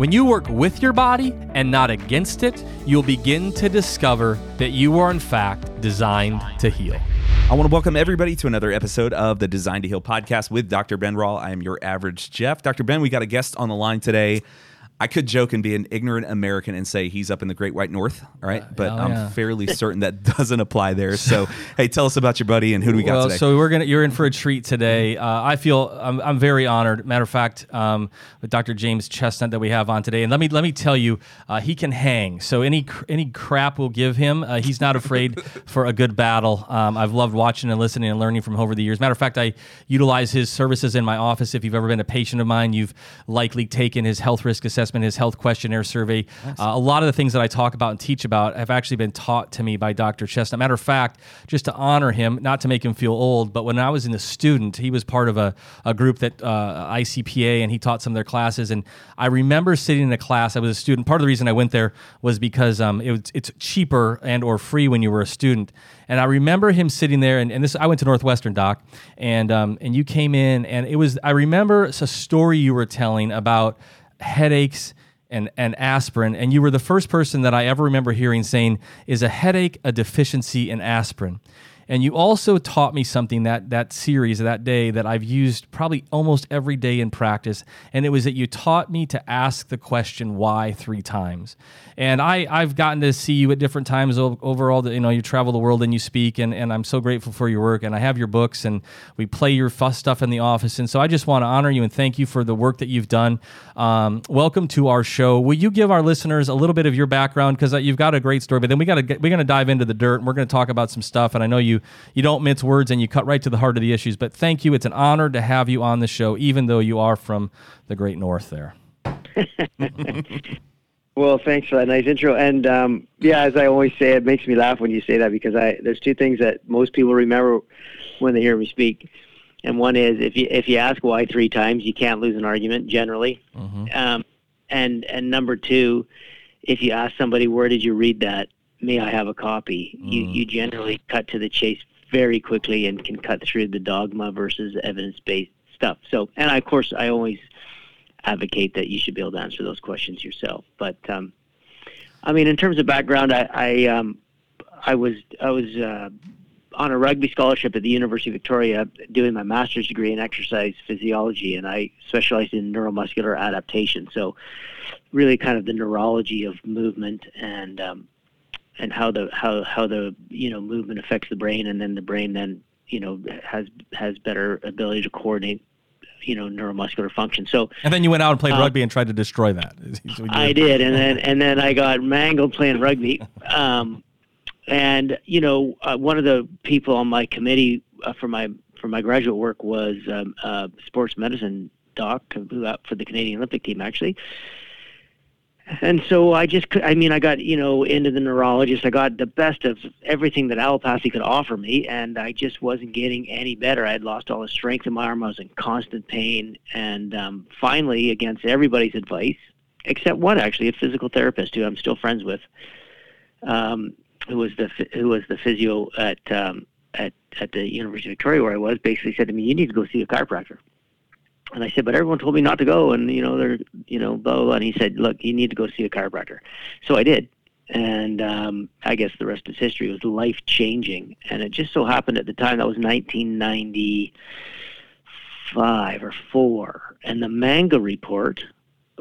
when you work with your body and not against it, you'll begin to discover that you are, in fact, designed to heal. I want to welcome everybody to another episode of the Design to Heal podcast with Dr. Ben Rall. I am your average Jeff. Dr. Ben, we got a guest on the line today. I could joke and be an ignorant American and say he's up in the Great White North, all right? But oh, I'm yeah. fairly certain that doesn't apply there. So, hey, tell us about your buddy and who do we got well, today? so we're gonna you're in for a treat today. Uh, I feel I'm, I'm very honored. Matter of fact, um, with Dr. James Chestnut that we have on today, and let me let me tell you, uh, he can hang. So any any crap we'll give him, uh, he's not afraid for a good battle. Um, I've loved watching and listening and learning from him over the years. Matter of fact, I utilize his services in my office. If you've ever been a patient of mine, you've likely taken his health risk assessment, his health questionnaire survey. Uh, a lot of the things that I talk about and teach about have actually been taught to me by Dr. Chestnut. Matter of fact, just to honor him, not to make him feel old, but when I was in the student, he was part of a, a group that uh, ICPA, and he taught some of their classes. And I remember sitting in a class. I was a student. Part of the reason I went there was because um, it was, it's cheaper and or free when you were a student. And I remember him sitting there, and, and this I went to Northwestern Doc, and um, and you came in, and it was I remember a story you were telling about headaches and, and aspirin. And you were the first person that I ever remember hearing saying, Is a headache a deficiency in aspirin? And you also taught me something that that series that day that I've used probably almost every day in practice, and it was that you taught me to ask the question why three times. And I I've gotten to see you at different times over all you know you travel the world and you speak, and and I'm so grateful for your work. And I have your books, and we play your fuss stuff in the office, and so I just want to honor you and thank you for the work that you've done. Um, welcome to our show. Will you give our listeners a little bit of your background because you've got a great story, but then we got to we're going to dive into the dirt and we're going to talk about some stuff. And I know you you don't mince words and you cut right to the heart of the issues. But thank you. It's an honor to have you on the show, even though you are from the great north there. Well, thanks for that nice intro. And um, yeah, as I always say, it makes me laugh when you say that because I there's two things that most people remember when they hear me speak. And one is if you if you ask why three times, you can't lose an argument generally. Um, and and number two, if you ask somebody where did you read that, may I have a copy? You you generally cut to the chase very quickly and can cut through the dogma versus evidence based stuff. So, and I, of course, I always advocate that you should be able to answer those questions yourself. But um, I mean, in terms of background, I I, um, I was I was uh, on a rugby scholarship at the University of Victoria doing my master's degree in exercise physiology, and I specialized in neuromuscular adaptation. So, really, kind of the neurology of movement and um, and how the how how the you know movement affects the brain, and then the brain then you know has has better ability to coordinate you know neuromuscular function. So And then you went out and played Uh, rugby and tried to destroy that. I did, and then and then I got mangled playing rugby. Um, and you know, uh, one of the people on my committee uh, for my for my graduate work was um, uh, sports medicine doc who out for the Canadian Olympic team actually. And so I just, I mean, I got, you know, into the neurologist. I got the best of everything that allopathy could offer me, and I just wasn't getting any better. I had lost all the strength in my arm. I was in constant pain. And um, finally, against everybody's advice, except one actually, a physical therapist who I'm still friends with, um, who was the who was the physio at um, at at the University of Victoria where I was, basically said to me, "You need to go see a chiropractor." And I said, "But everyone told me not to go, and you know they're you know blah blah." blah. And he said, "Look, you need to go see a chiropractor." So I did, and um, I guess the rest is history. It was life changing, and it just so happened at the time that was 1995 or four, and the Manga report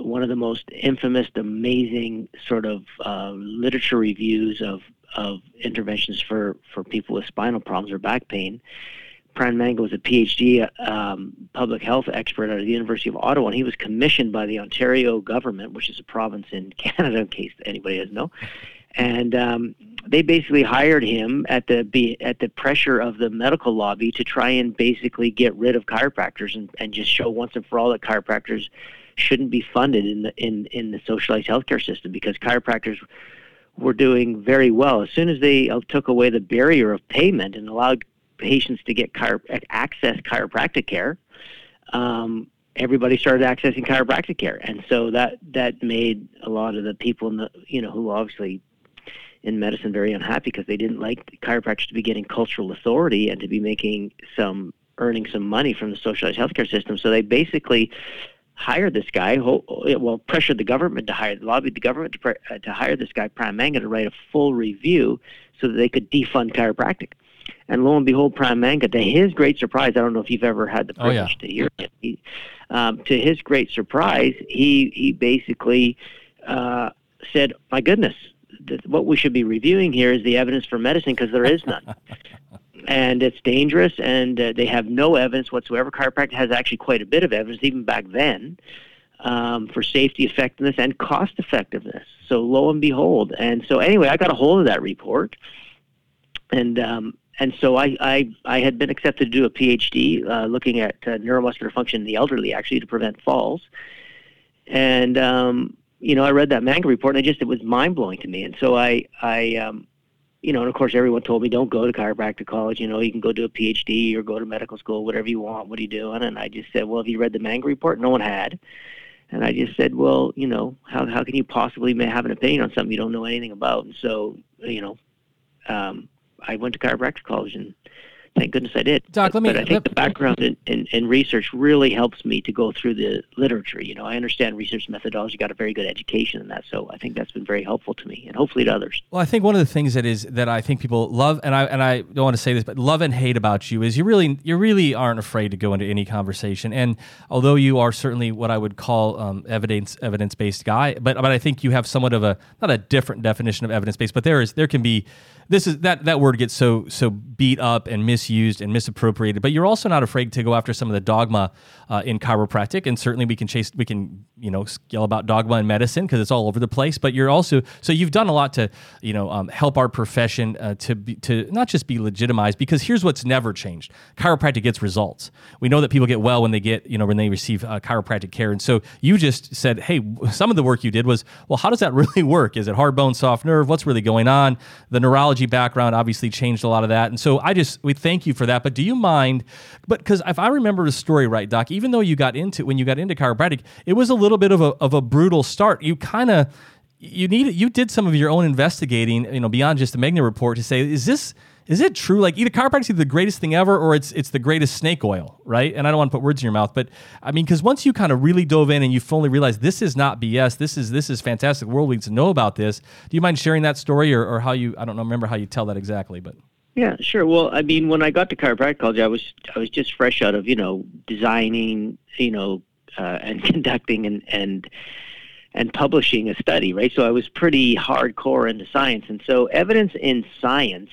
one of the most infamous, amazing sort of uh, literature reviews of of interventions for for people with spinal problems or back pain. Pran Manga was a PhD um, public health expert out of the University of Ottawa, and he was commissioned by the Ontario government, which is a province in Canada, in case anybody doesn't know. And um, they basically hired him at the at the pressure of the medical lobby to try and basically get rid of chiropractors and, and just show once and for all that chiropractors shouldn't be funded in the in in the socialized healthcare system because chiropractors were doing very well. As soon as they uh, took away the barrier of payment and allowed patients to get chiro- access chiropractic care, um, everybody started accessing chiropractic care, and so that that made a lot of the people in the you know who obviously in medicine very unhappy because they didn't like chiropractors to be getting cultural authority and to be making some earning some money from the socialized healthcare system. So they basically hired this guy, well, pressured the government to hire, lobbied the government to, uh, to hire this guy, Pran Manga, to write a full review so that they could defund chiropractic. And lo and behold, Pran Manga, to his great surprise, I don't know if you've ever had the privilege oh, yeah. to hear it. He, um, to his great surprise, he he basically uh, said, "My goodness, th- what we should be reviewing here is the evidence for medicine because there is none." and it's dangerous, and uh, they have no evidence whatsoever. Chiropractic has actually quite a bit of evidence, even back then, um, for safety effectiveness and cost effectiveness. So lo and behold, and so anyway, I got a hold of that report, and um, and so I, I I had been accepted to do a PhD uh, looking at uh, neuromuscular function in the elderly, actually to prevent falls, and um, you know I read that manga report, and it just it was mind blowing to me, and so I I um, you know, and of course, everyone told me don't go to chiropractic college. You know, you can go do a PhD or go to medical school, whatever you want. What are you doing? And I just said, well, have you read the Manga report? No one had. And I just said, well, you know, how how can you possibly have an opinion on something you don't know anything about? And so, you know, um, I went to chiropractic college and thank goodness I did. Doc, but, let me. But I think let, the background in, in, in, research really helps me to go through the literature. You know, I understand research methodology, got a very good education in that, so I think that's been very helpful to me and hopefully to others. Well, I think one of the things that is that I think people love, and I and I don't want to say this, but love and hate about you is you really you really aren't afraid to go into any conversation. And although you are certainly what I would call um, evidence evidence based guy, but but I think you have somewhat of a not a different definition of evidence based, but there is there can be this is that that word gets so so beat up and misused and misappropriated. But you're also not afraid to go after some of the dogma uh, in chiropractic, and certainly we can chase we can you know yell about dogma in medicine because it's all over the place. But you're also so you've done a lot to you know um, help our profession uh, to be, to not just be legitimized because here's what's never changed: chiropractic gets results. We know that people get well when they get you know when they receive uh, chiropractic care, and so you just said, hey, some of the work you did was well, how does that really work? Is it hard bone, soft nerve? What's really going on? The neurology background obviously changed a lot of that. And so I just, we thank you for that. But do you mind, but because if I remember the story right, Doc, even though you got into, when you got into chiropractic, it was a little bit of a, of a brutal start. You kind of, you needed, you did some of your own investigating, you know, beyond just the Manga report to say, is this, is it true? Like either chiropractic is the greatest thing ever, or it's it's the greatest snake oil, right? And I don't want to put words in your mouth, but I mean, because once you kind of really dove in and you fully realized this is not BS, this is this is fantastic. The world needs to know about this. Do you mind sharing that story, or, or how you? I don't know, remember how you tell that exactly, but. Yeah, sure. Well, I mean, when I got to chiropractic college, I was I was just fresh out of you know designing, you know, uh, and conducting and and and publishing a study, right? So I was pretty hardcore into science, and so evidence in science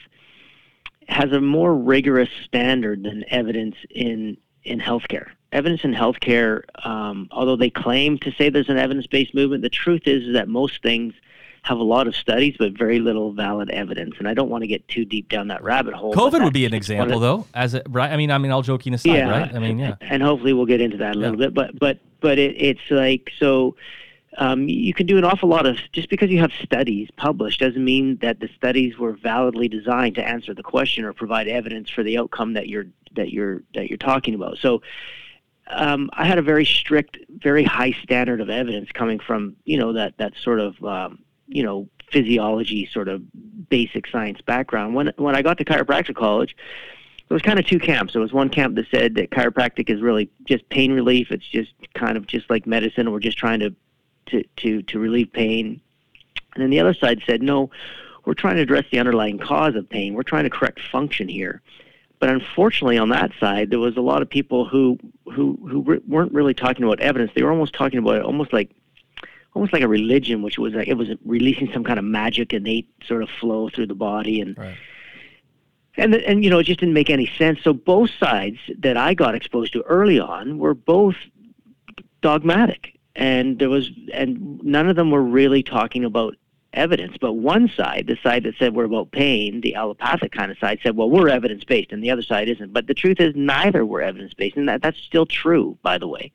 has a more rigorous standard than evidence in in healthcare. Evidence in healthcare, um, although they claim to say there's an evidence-based movement, the truth is, is that most things have a lot of studies but very little valid evidence. And I don't want to get too deep down that rabbit hole. COVID would be an example, though. As a, right, I mean, I mean, all joking aside, yeah, right? I mean, yeah. And hopefully we'll get into that a little yeah. bit. But but but it, it's like so um, you can do an awful lot of just because you have studies published doesn't mean that the studies were validly designed to answer the question or provide evidence for the outcome that you're that you're that you're talking about. So um, I had a very strict, very high standard of evidence coming from you know that that sort of um, you know physiology sort of basic science background. When when I got to chiropractic college, there was kind of two camps. There was one camp that said that chiropractic is really just pain relief. It's just kind of just like medicine. We're just trying to to, to, to relieve pain. And then the other side said, no, we're trying to address the underlying cause of pain. We're trying to correct function here. But unfortunately, on that side, there was a lot of people who who who re- weren't really talking about evidence. They were almost talking about it almost like almost like a religion, which was like it was releasing some kind of magic innate sort of flow through the body and. Right. And, and you know it just didn't make any sense. So both sides that I got exposed to early on were both dogmatic and there was and none of them were really talking about evidence but one side the side that said we're about pain the allopathic kind of side said well we're evidence based and the other side isn't but the truth is neither were evidence based and that, that's still true by the way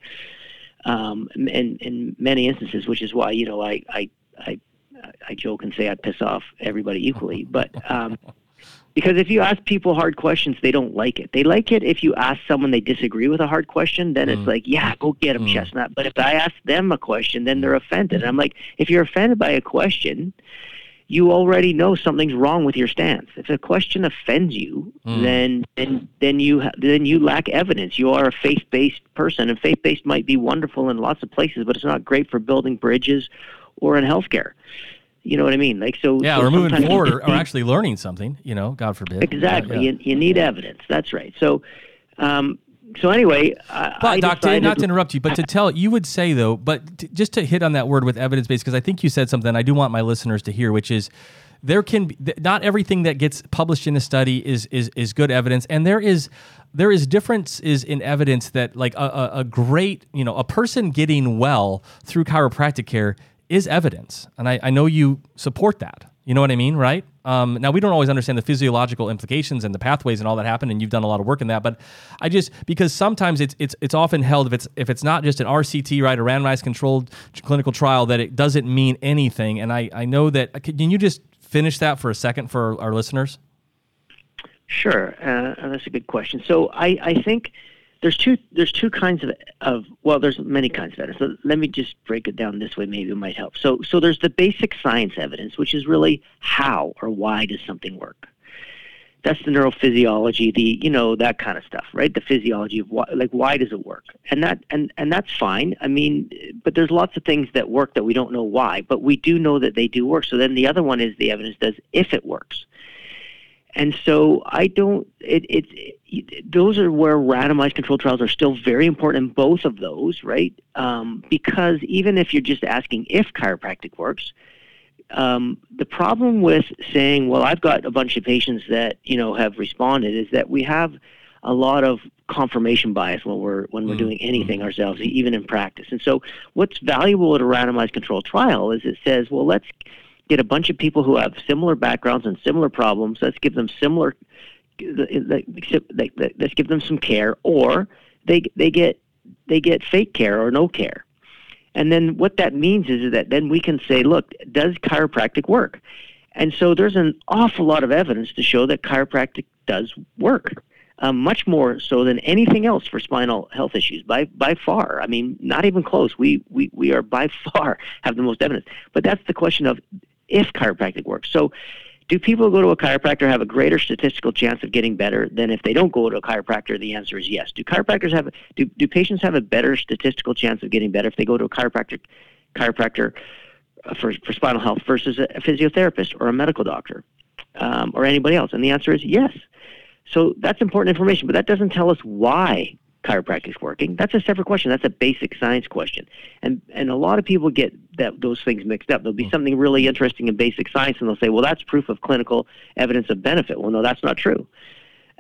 um, in in many instances, which is why you know I I I, I joke and say I piss off everybody equally, but. Um, because if you ask people hard questions, they don't like it. They like it if you ask someone they disagree with a hard question, then it's like, yeah, go get them, chestnut. But if I ask them a question, then they're offended. And I'm like, if you're offended by a question, you already know something's wrong with your stance. If a question offends you, then then then you then you lack evidence. You are a faith-based person, and faith-based might be wonderful in lots of places, but it's not great for building bridges or in healthcare. You know what I mean? Like so. Yeah, so we're moving forward or, or actually learning something. You know, God forbid. Exactly. Yeah, yeah. You, you need evidence. That's right. So, um, so anyway, I, But I Doctor, decided- not to interrupt you, but to tell you would say though, but just to hit on that word with evidence based, because I think you said something I do want my listeners to hear, which is there can be not everything that gets published in a study is is is good evidence, and there is there is differences in evidence that like a, a, a great you know a person getting well through chiropractic care is evidence, and I, I know you support that. You know what I mean, right? Um, now we don't always understand the physiological implications and the pathways and all that happen, and you've done a lot of work in that. But I just because sometimes it's it's it's often held if it's if it's not just an RCT, right, a randomized controlled clinical trial, that it doesn't mean anything. And I I know that. Can you just finish that for a second for our listeners? Sure, uh, that's a good question. So I, I think there's two there's two kinds of, of well there's many kinds of evidence. So let me just break it down this way. Maybe it might help. So so there's the basic science evidence, which is really how or why does something work. That's the neurophysiology, the you know that kind of stuff, right? The physiology of why, like why does it work, and that and and that's fine. I mean, but there's lots of things that work that we don't know why, but we do know that they do work. So then the other one is the evidence does if it works. And so I don't. It, it, it those are where randomized controlled trials are still very important in both of those, right? Um, because even if you're just asking if chiropractic works, um, the problem with saying, "Well, I've got a bunch of patients that you know have responded," is that we have a lot of confirmation bias when we're when we're doing anything ourselves, even in practice. And so, what's valuable at a randomized controlled trial is it says, "Well, let's." Get a bunch of people who have similar backgrounds and similar problems. Let's give them similar. Let's give them some care, or they they get they get fake care or no care. And then what that means is that then we can say, look, does chiropractic work? And so there's an awful lot of evidence to show that chiropractic does work. Um, much more so than anything else for spinal health issues by by far. I mean, not even close. We we we are by far have the most evidence. But that's the question of if chiropractic works. So, do people who go to a chiropractor have a greater statistical chance of getting better than if they don't go to a chiropractor? The answer is yes. Do chiropractors have do do patients have a better statistical chance of getting better if they go to a chiropractor chiropractor uh, for for spinal health versus a, a physiotherapist or a medical doctor um, or anybody else? And the answer is yes. So that's important information, but that doesn't tell us why chiropractic is working. That's a separate question. That's a basic science question. And and a lot of people get that those things mixed up. There'll be something really interesting in basic science and they'll say, well, that's proof of clinical evidence of benefit. Well, no, that's not true.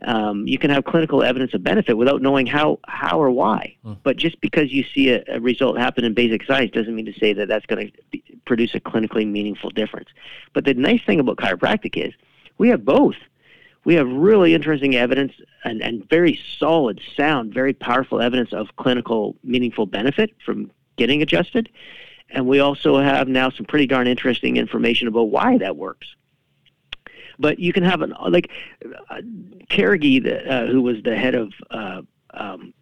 Um, you can have clinical evidence of benefit without knowing how, how or why. But just because you see a, a result happen in basic science doesn't mean to say that that's going to produce a clinically meaningful difference. But the nice thing about chiropractic is we have both we have really interesting evidence and, and very solid, sound, very powerful evidence of clinical meaningful benefit from getting adjusted. And we also have now some pretty darn interesting information about why that works. But you can have an, like, uh, Carragee, uh, who was the head of uh, um,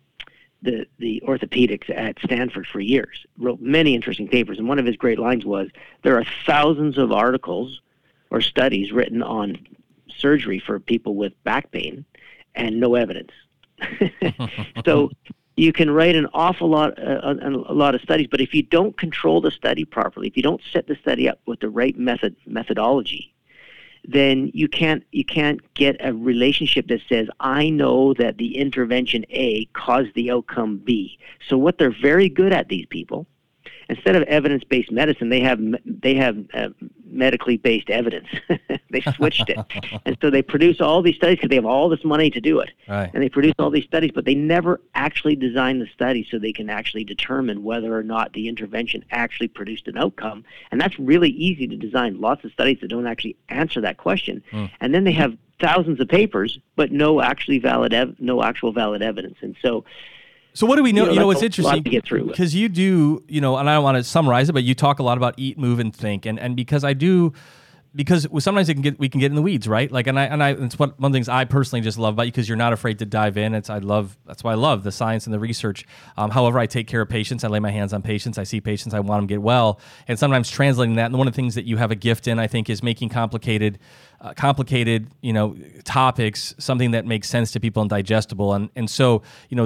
the, the orthopedics at Stanford for years, wrote many interesting papers. And one of his great lines was there are thousands of articles or studies written on surgery for people with back pain and no evidence. so you can write an awful lot uh, a lot of studies, but if you don't control the study properly, if you don't set the study up with the right method methodology, then you can't you can't get a relationship that says I know that the intervention A caused the outcome B. So what they're very good at these people instead of evidence-based medicine, they have they have uh, medically based evidence. they switched it, and so they produce all these studies because they have all this money to do it. Right. And they produce all these studies, but they never actually design the study so they can actually determine whether or not the intervention actually produced an outcome. And that's really easy to design. Lots of studies that don't actually answer that question, and then they have thousands of papers, but no actually valid ev- no actual valid evidence. And so So what do we know? You You know, know, what's that's a lot interesting to get through. because you do, you know, and I don't want to summarize it, but you talk a lot about eat, move, and think, and and because I do. Because sometimes it can get we can get in the weeds, right? Like, and I and I it's what one of the things I personally just love about you because you're not afraid to dive in. It's I love that's why I love the science and the research. Um, however, I take care of patients. I lay my hands on patients. I see patients. I want them to get well, and sometimes translating that. And one of the things that you have a gift in, I think, is making complicated uh, complicated, you know, topics something that makes sense to people and digestible. And and so, you know,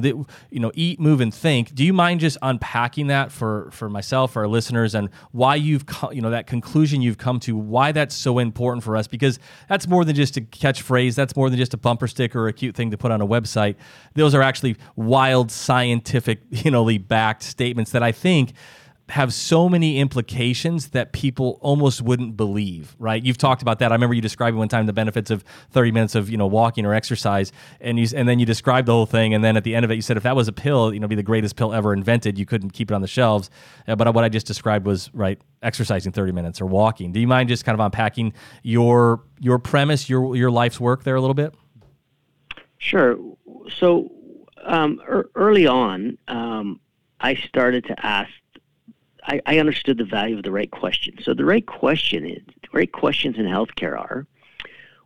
you know, eat, move, and think. Do you mind just unpacking that for for myself, for our listeners, and why you've co- you know that conclusion you've come to, why that's so important for us? Because that's more than just a catchphrase. That's more than just a bumper sticker or a cute thing to put on a website. Those are actually wild scientific, you know, backed statements that I think have so many implications that people almost wouldn't believe, right? You've talked about that. I remember you describing one time the benefits of 30 minutes of, you know, walking or exercise and you and then you described the whole thing and then at the end of it you said if that was a pill, you know, be the greatest pill ever invented, you couldn't keep it on the shelves. Uh, but what I just described was right exercising 30 minutes or walking. Do you mind just kind of unpacking your your premise, your your life's work there a little bit? Sure. So um, er, early on, um, I started to ask. I, I understood the value of the right question. So the right question is the right questions in healthcare are: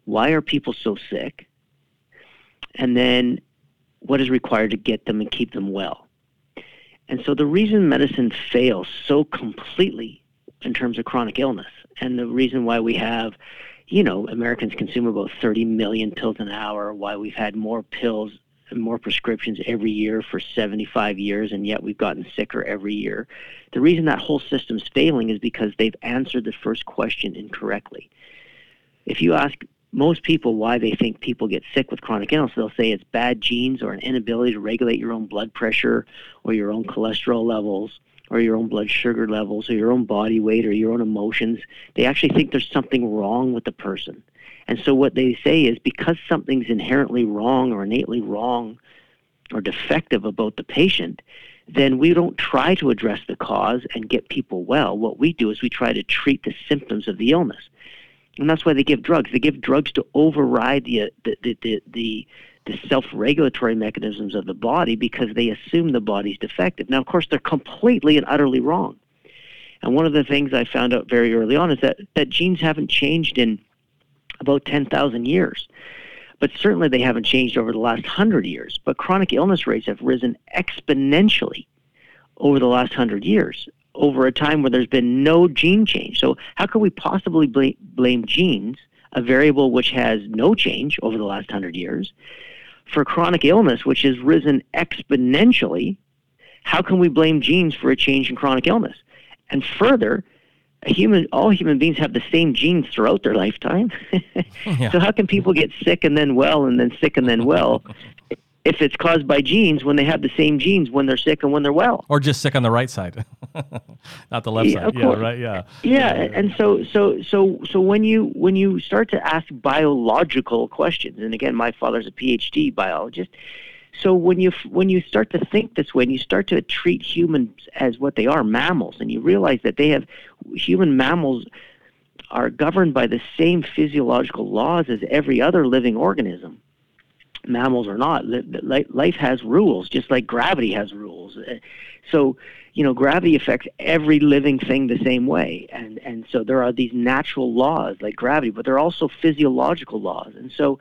Why are people so sick? And then, what is required to get them and keep them well? And so the reason medicine fails so completely in terms of chronic illness, and the reason why we have you know, Americans consume about 30 million pills an hour, why we've had more pills more prescriptions every year for 75 years, and yet we've gotten sicker every year. The reason that whole system's failing is because they've answered the first question incorrectly. If you ask most people why they think people get sick with chronic illness, they'll say it's bad genes or an inability to regulate your own blood pressure or your own cholesterol levels or your own blood sugar levels or your own body weight or your own emotions. They actually think there's something wrong with the person. And so what they say is because something's inherently wrong or innately wrong or defective about the patient, then we don't try to address the cause and get people well. What we do is we try to treat the symptoms of the illness. And that's why they give drugs. They give drugs to override the, uh, the, the, the, the the self-regulatory mechanisms of the body because they assume the body's defective. Now, of course, they're completely and utterly wrong. And one of the things I found out very early on is that, that genes haven't changed in about 10,000 years. But certainly they haven't changed over the last 100 years. But chronic illness rates have risen exponentially over the last 100 years, over a time where there's been no gene change. So how could we possibly blame, blame genes, a variable which has no change over the last 100 years, for chronic illness, which has risen exponentially, how can we blame genes for a change in chronic illness? And further, human, all human beings have the same genes throughout their lifetime. Yeah. So how can people get sick and then well and then sick and then well if it's caused by genes when they have the same genes when they're sick and when they're well? Or just sick on the right side, not the left Yeah, side. Yeah, course. right. Yeah. yeah and so so so so when you when you start to ask biological questions and again my father's a phd biologist so when you when you start to think this way and you start to treat humans as what they are mammals and you realize that they have human mammals are governed by the same physiological laws as every other living organism mammals are not. Li- li- Life has rules, just like gravity has rules. Uh, So, you know, gravity affects every living thing the same way, and and so there are these natural laws like gravity, but there are also physiological laws, and so.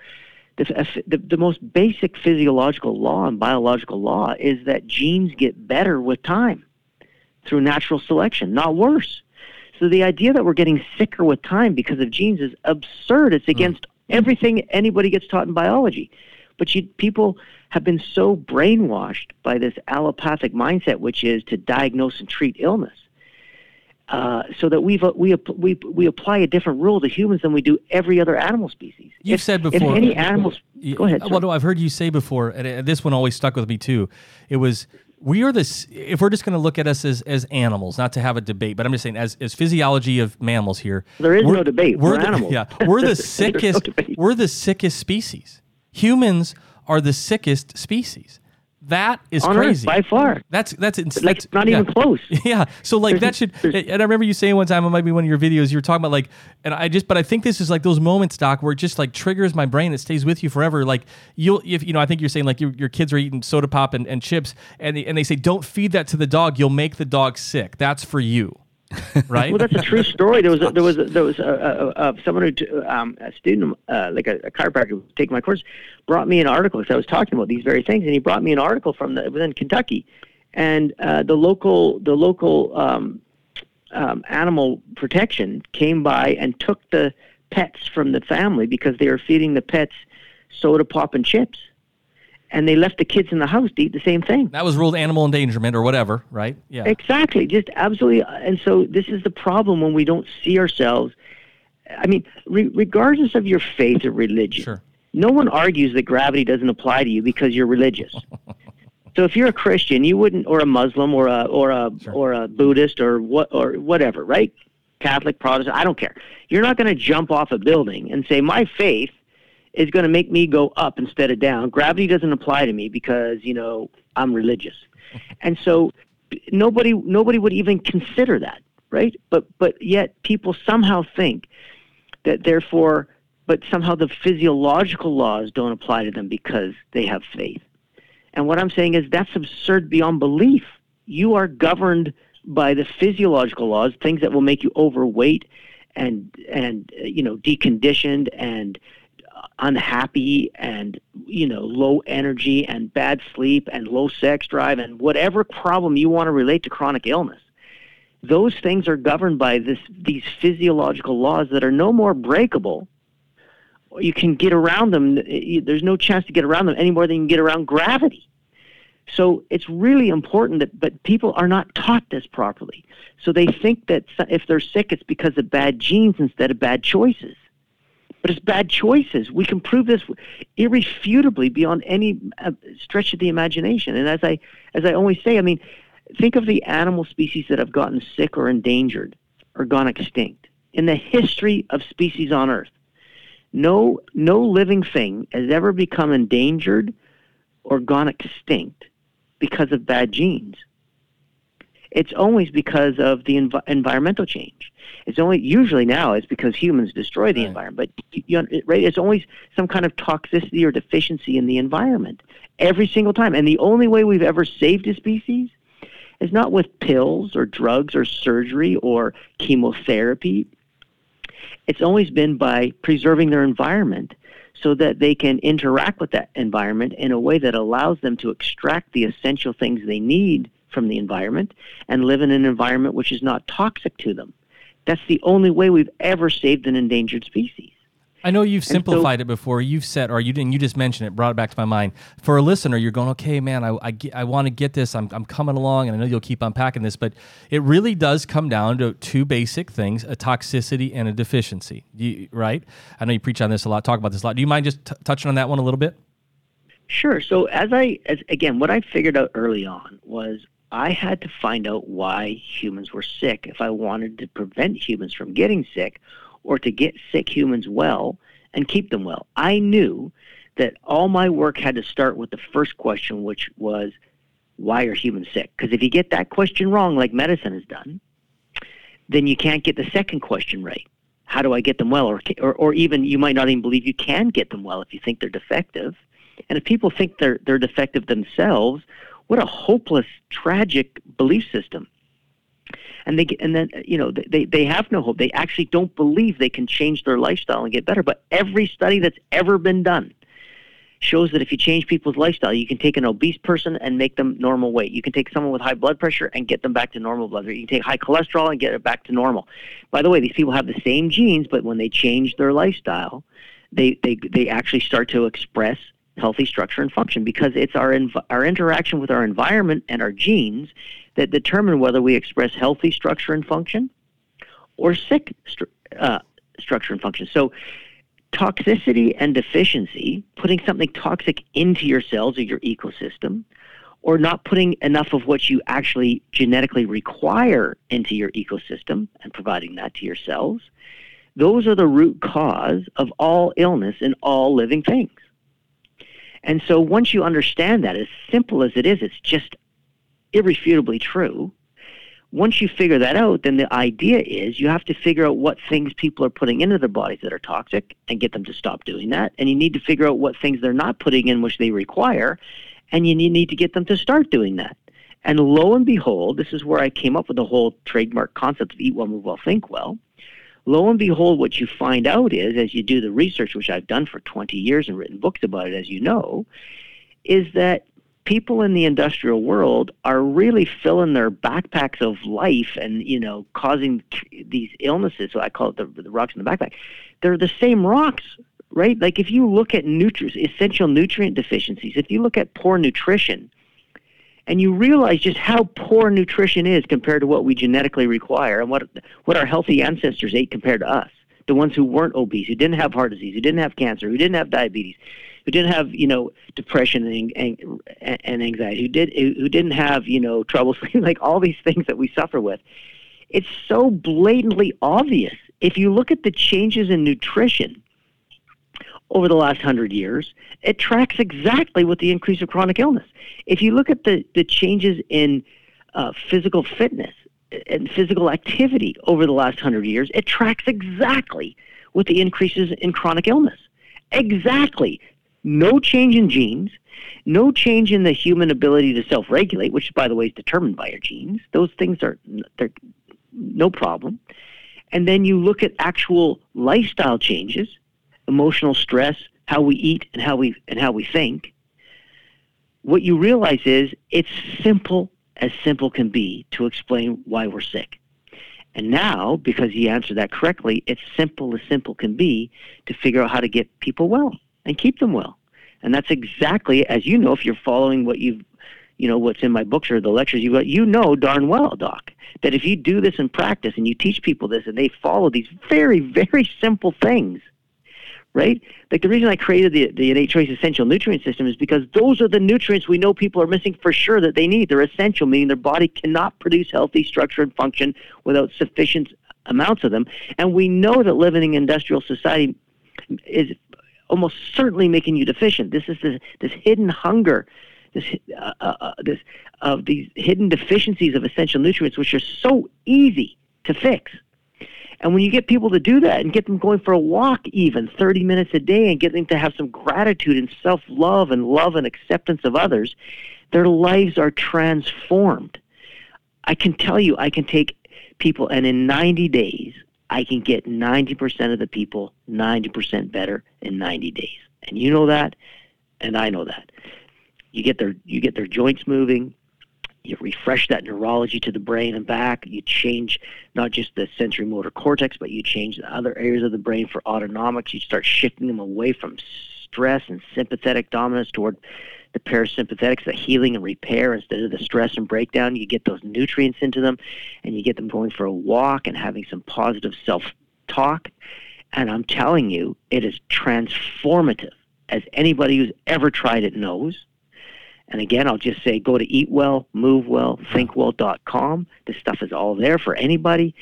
The, the, the most basic physiological law and biological law is that genes get better with time through natural selection, not worse. So the idea that we're getting sicker with time because of genes is absurd. It's hmm. against everything anybody gets taught in biology. But you, people have been so brainwashed by this allopathic mindset, which is to diagnose and treat illness, uh, so that we've, uh, we, we, we apply a different rule to humans than we do every other animal species. You've If- said If before- any animals, go ahead. Well, no, I've heard you say before, and uh, this one always stuck with me too. It was we are this. If we're just going to look at us as, as animals, not to have a debate, but I'm just saying as as physiology of mammals here. There is we're- no debate. We're the, animals. Yeah, we're the There's no sickest. we're the sickest species. Humans are the sickest species. That is on crazy. Earth by far. That's that's ins- Like that's not yeah. even close. Yeah. So like that should and I remember you saying one time it might be one of your videos you were talking about like and I just but I think this is like those moments doc where it just like triggers my brain it stays with you forever like you'll if you know I think you're saying like your, your kids are eating soda pop and, and chips and they, and they say don't feed that to the dog you'll make the dog sick that's for you right? Well, that's a true story. There was a, there was a, there was a, a, a, someone who um, a student uh, like a, a chiropractor who taking my course brought me an article because I was talking about these very things, and he brought me an article from the it was in Kentucky, and uh, the local the local um, um, animal protection came by and took the pets from the family because they were feeding the pets soda pop and chips, and they left the kids in the house to eat the same thing. that was ruled animal endangerment or whatever right yeah Exactly, just absolutely. Uh, and so this is the problem when we don't see ourselves. I mean, re- regardless of your faith or religion, Sure. no one argues that gravity doesn't apply to you because you're religious. so if you're a Christian, you wouldn't, or a Muslim, or a or a or a Buddhist, or what or whatever, right? Catholic, Protestant, I don't care. You're not going to jump off a building and say my faith is going to make me go up instead of down. Gravity doesn't apply to me because you know I'm religious, and so nobody nobody would even consider that, right? But but yet people somehow think that therefore, but somehow the physiological laws don't apply to them because they have faith. And what I'm saying is that's absurd beyond belief. You are governed by the physiological laws, things that will make you overweight and and you know deconditioned and unhappy and you know low energy and bad sleep and low sex drive and whatever problem you want to relate to chronic illness. Those things are governed by this these physiological laws that are no more breakable. You can get around them. There's no chance to get around them any more than you can get around gravity. So it's really important that but people are not taught this properly. So they think that if they're sick it's because of bad genes instead of bad choices but it's bad choices. We can prove this irrefutably beyond any uh, stretch of the imagination. And as I as I always say, I mean, think of the animal species that have gotten sick or endangered or gone extinct in the history of species on Earth. No no living thing has ever become endangered or gone extinct because of bad genes. It's always because of the env- environmental change. It's only usually now it's because humans destroy the Right. environment. But you, you, right, it's always some kind of toxicity or deficiency in the environment every single time. And the only way we've ever saved a species is not with pills or drugs or surgery or chemotherapy. It's always been by preserving their environment so that they can interact with that environment in a way that allows them to extract the essential things they need from the environment and live in an environment which is not toxic to them. That's the only way we've ever saved an endangered species. I know you've so- simplified it before. You've said, or you didn't. You just mentioned it, brought it back to my mind. For a listener, you're going, okay, man, I, I, I want to get this. I'm, I'm coming along, and I know you'll keep unpacking this, but it really does come down to two basic things: a toxicity and a deficiency. You, right? I know you preach on this a lot, talk about this a lot. Do you mind just t- touching on that one a little bit? Sure. So as I as again, what I figured out early on was I had to find out why humans were sick if I wanted to prevent humans from getting sick or to get sick humans well and keep them well. I knew that all my work had to start with the first question which was why are humans sick? Because if you get that question wrong like medicine has done, then you can't get the second question right. How do I get them well or or, or even you might not even believe you can get them well if you think they're defective. And if people think they're they're defective themselves, what a hopeless, tragic belief system. And they and then you know they they have no hope. They actually don't believe they can change their lifestyle and get better. But every study that's ever been done shows that if you change people's lifestyle, you can take an obese person and make them normal weight. You can take someone with high blood pressure and get them back to normal blood pressure. You can take high cholesterol and get it back to normal. By the way, these people have the same genes, but when they change their lifestyle, they they they actually start to express healthy structure and function because it's our env- our interaction with our environment and our genes that determine whether we express healthy structure and function or sick stru- uh, structure and function. So toxicity and deficiency, putting something toxic into your cells or your ecosystem, or not putting enough of what you actually genetically require into your ecosystem and providing that to your cells, those are the root cause of all illness in all living things. And so once you understand that, as simple as it is, it's just irrefutably true. Once you figure that out, then the idea is you have to figure out what things people are putting into their bodies that are toxic and get them to stop doing that. And you need to figure out what things they're not putting in which they require, and you need to get them to start doing that. And lo and behold, this is where I came up with the whole trademark concept of eat well, move well, think well. Lo and behold, what you find out is, as you do the research, which I've done for 20 years and written books about it, as you know, is that people in the industrial world are really filling their backpacks of life and you know causing these illnesses. So i call it the, the rocks in the backpack. They're the same rocks right? Like if you look at nutrients essential nutrient deficiencies if you look at poor nutrition and you realize just how poor nutrition is compared to what we genetically require and what what our healthy ancestors ate compared to us the ones who weren't obese who didn't have heart disease who didn't have cancer who didn't have diabetes who didn't have you know depression and, and, and anxiety, who did who didn't have you know trouble sleeping, like all these things that we suffer with. It's so blatantly obvious. If you look at the changes in nutrition over the last hundred years, it tracks exactly with the increase of chronic illness. If you look at the, the changes in uh, physical fitness and physical activity over the last hundred years, it tracks exactly with the increases in chronic illness. Exactly no change in genes, no change in the human ability to self-regulate, which, by the way, is determined by your genes. Those things are they're no problem. And then you look at actual lifestyle changes, emotional stress, how we eat, and how we and how we think. What you realize is it's simple as simple can be to explain why we're sick. And now, because he answered that correctly, it's simple as simple can be to figure out how to get people well and keep them well. And that's exactly as you know if you're following what you've you know what's in my books or the lectures you've got, you know darn well, Doc, that if you do this in practice and you teach people this and they follow these very, very simple things, right? Like the reason I created the, the innate choice essential nutrient system is because those are the nutrients we know people are missing for sure that they need. They're essential, meaning their body cannot produce healthy structure and function without sufficient amounts of them. And we know that living in industrial society is almost certainly making you deficient. This is this, this hidden hunger, this uh, uh, uh, this of these hidden deficiencies of essential nutrients, which are so easy to fix. And when you get people to do that and get them going for a walk, even 30 minutes a day, and get them to have some gratitude and self love and love and acceptance of others, their lives are transformed. I can tell you, I can take people, and in 90 days, I can get 90% of the people 90% better in 90 days. And you know that, and I know that. You get their you get their joints moving, you refresh that neurology to the brain and back, you change not just the sensory motor cortex, but you change the other areas of the brain for autonomics. You start shifting them away from stress and sympathetic dominance toward the parasympathetics, the healing and repair instead of the stress and breakdown. You get those nutrients into them and you get them going for a walk and having some positive self talk. And I'm telling you, it is transformative, as anybody who's ever tried it knows. And again, I'll just say go to eatwell, This stuff is all there for anybody.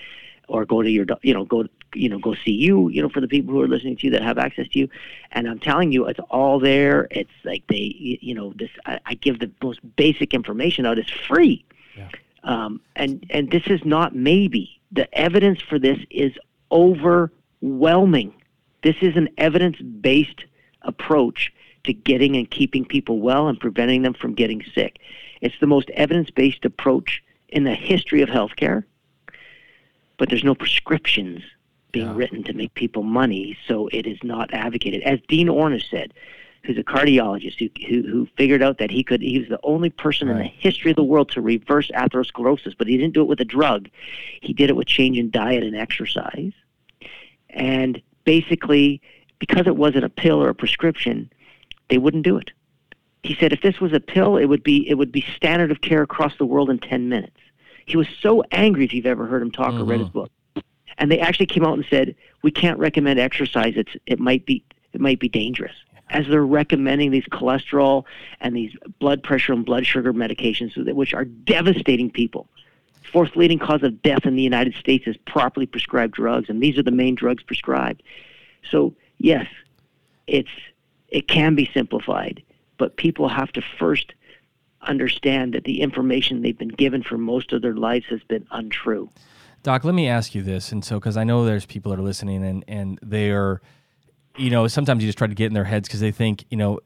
Or go to your, you know, go you know go see you you know for the people who are listening to you that have access to you. And i'm telling you it's all there. It's like they you know this i, I give the most basic information out. It's free. Yeah. um, and and this is not maybe. The evidence for this is overwhelming. This is an evidence based approach to getting and keeping people well and preventing them from getting sick it's the most evidence based approach in the history of healthcare but there's no prescriptions being yeah. written to make people money, so it is not advocated. As Dean Ornish said, who's a cardiologist who, who, who figured out that he could he was the only person right. in the history of the world to reverse atherosclerosis, but he didn't do it with a drug. He did it with change in diet and exercise. And basically, because it wasn't a pill or a prescription, they wouldn't do it. He said if this was a pill, it would be it would be standard of care across the world in 10 minutes. He was so angry if you've ever heard him talk mm-hmm. or read his mm-hmm. book and they actually came out and said we can't recommend exercise. It's it might be it might be dangerous. As they're recommending these cholesterol and these blood pressure and blood sugar medications, which are devastating people. Fourth leading cause of death in the United States is properly prescribed drugs, and these are the main drugs prescribed. So yes, it's it can be simplified, but people have to first understand that the information they've been given for most of their lives has been untrue. Doc, let me ask you this, and so because I know there's people that are listening, and and they are, you know, sometimes you just try to get in their heads because they think, you know,